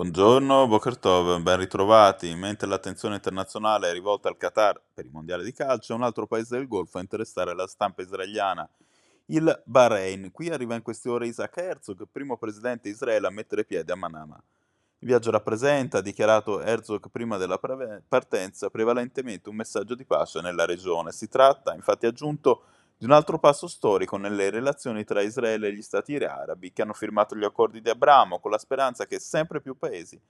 Buongiorno, Boker Tov, ben ritrovati. Mentre l'attenzione internazionale è rivolta al Qatar per il mondiale di calcio, un altro paese del Golfo a interessare la stampa israeliana, il Bahrain. Qui arriva in queste ore Isaac Herzog, primo presidente Israele a mettere piede a Manama. Il viaggio rappresenta, ha dichiarato Herzog prima della partenza, prevalentemente un messaggio di pace nella regione. Si tratta, infatti, aggiunto, un altro passo storico nelle relazioni tra Israele e gli stati arabi che hanno firmato gli accordi di Abramo con la speranza che sempre più paesi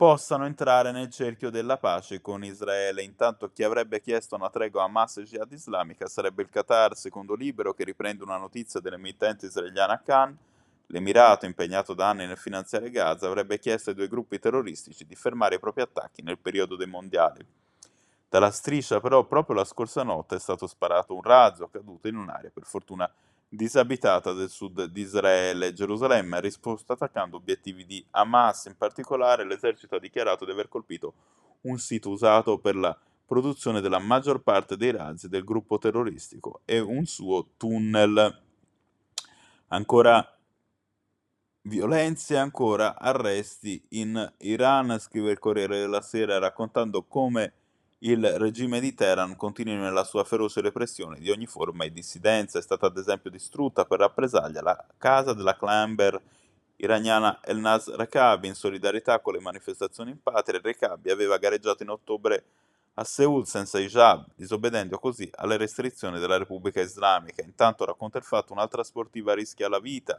possano entrare nel cerchio della pace con Israele. Intanto chi avrebbe chiesto una tregua a Hamas e Jihad islamica sarebbe il Qatar, secondo Libero, che riprende una notizia dell'emittente israeliana Khan. L'Emirato, impegnato da anni nel finanziare Gaza, avrebbe chiesto ai due gruppi terroristici di fermare i propri attacchi nel periodo dei mondiali. Dalla striscia però proprio la scorsa notte è stato sparato un razzo caduto in un'area per fortuna disabitata del sud di Israele. Gerusalemme ha risposto attaccando obiettivi di Hamas, in particolare l'esercito ha dichiarato di aver colpito un sito usato per la produzione della maggior parte dei razzi del gruppo terroristico e un suo tunnel. Ancora violenze ancora arresti in Iran, scrive il Corriere della Sera raccontando come il regime di Teheran continua nella sua feroce repressione di ogni forma di dissidenza. È stata ad esempio distrutta per rappresaglia la casa della climber iraniana Elnaz Rakabi in solidarietà con le manifestazioni in patria. Rakabi aveva gareggiato in ottobre a Seoul senza hijab, disobbedendo così alle restrizioni della Repubblica Islamica. Intanto racconta il fatto un'altra sportiva rischia la vita.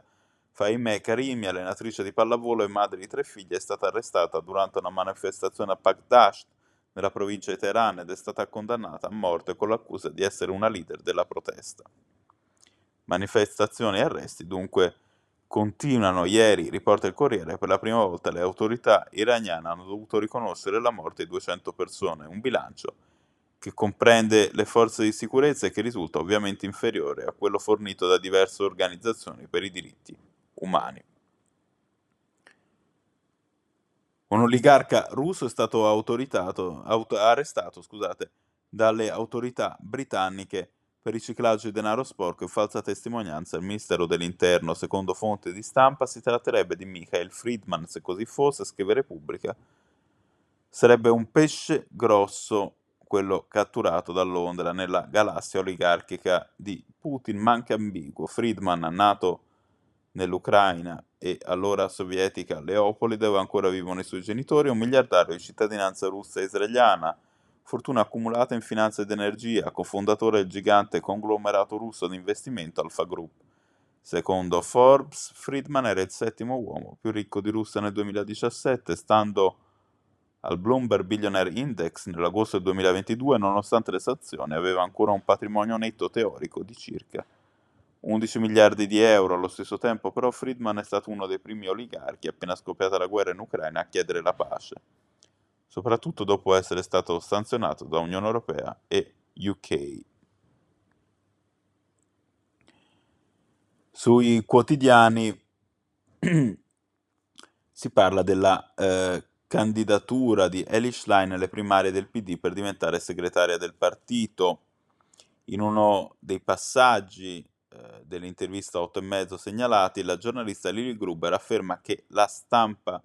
Fahimeh Karimi, allenatrice di pallavolo e madre di tre figlie, è stata arrestata durante una manifestazione a Pagdasht, nella provincia di Teheran ed è stata condannata a morte con l'accusa di essere una leader della protesta. Manifestazioni e arresti dunque continuano. Ieri, riporta il Corriere, per la prima volta le autorità iraniane hanno dovuto riconoscere la morte di 200 persone, un bilancio che comprende le forze di sicurezza e che risulta ovviamente inferiore a quello fornito da diverse organizzazioni per i diritti umani. Un oligarca russo è stato auto, arrestato scusate, dalle autorità britanniche per riciclaggio di denaro sporco e falsa testimonianza al Ministero dell'Interno. Secondo fonti di stampa si tratterebbe di Michael Friedman, se così fosse, scrive Repubblica. Sarebbe un pesce grosso quello catturato da Londra nella galassia oligarchica di Putin, ma anche ambiguo. Friedman, nato nell'Ucraina e allora sovietica Leopoli, dove ancora vivono i suoi genitori, un miliardario di cittadinanza russa e israeliana, fortuna accumulata in finanza ed energia, cofondatore del gigante conglomerato russo di investimento Alpha Group. Secondo Forbes, Friedman era il settimo uomo più ricco di Russia nel 2017, stando al Bloomberg Billionaire Index nell'agosto del 2022, nonostante le sanzioni, aveva ancora un patrimonio netto teorico di circa 11 miliardi di euro. Allo stesso tempo, però, Friedman è stato uno dei primi oligarchi, appena scoppiata la guerra in Ucraina, a chiedere la pace, soprattutto dopo essere stato sanzionato da Unione Europea e UK. Sui quotidiani si parla della eh, candidatura di Elish Schlein alle primarie del PD per diventare segretaria del partito. In uno dei passaggi dell'intervista 8 e mezzo segnalati, la giornalista Lili Gruber afferma che la stampa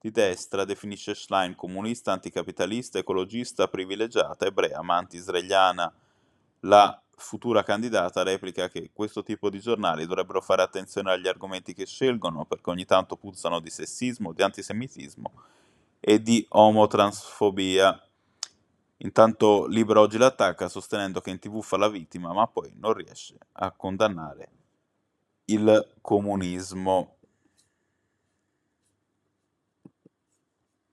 di destra definisce Schlein comunista, anticapitalista, ecologista, privilegiata, ebrea, ma anti-israeliana. La futura candidata replica che questo tipo di giornali dovrebbero fare attenzione agli argomenti che scelgono perché ogni tanto puzzano di sessismo, di antisemitismo e di omotransfobia. Intanto Libero oggi l'attacca sostenendo che in tv fa la vittima, ma poi non riesce a condannare il comunismo.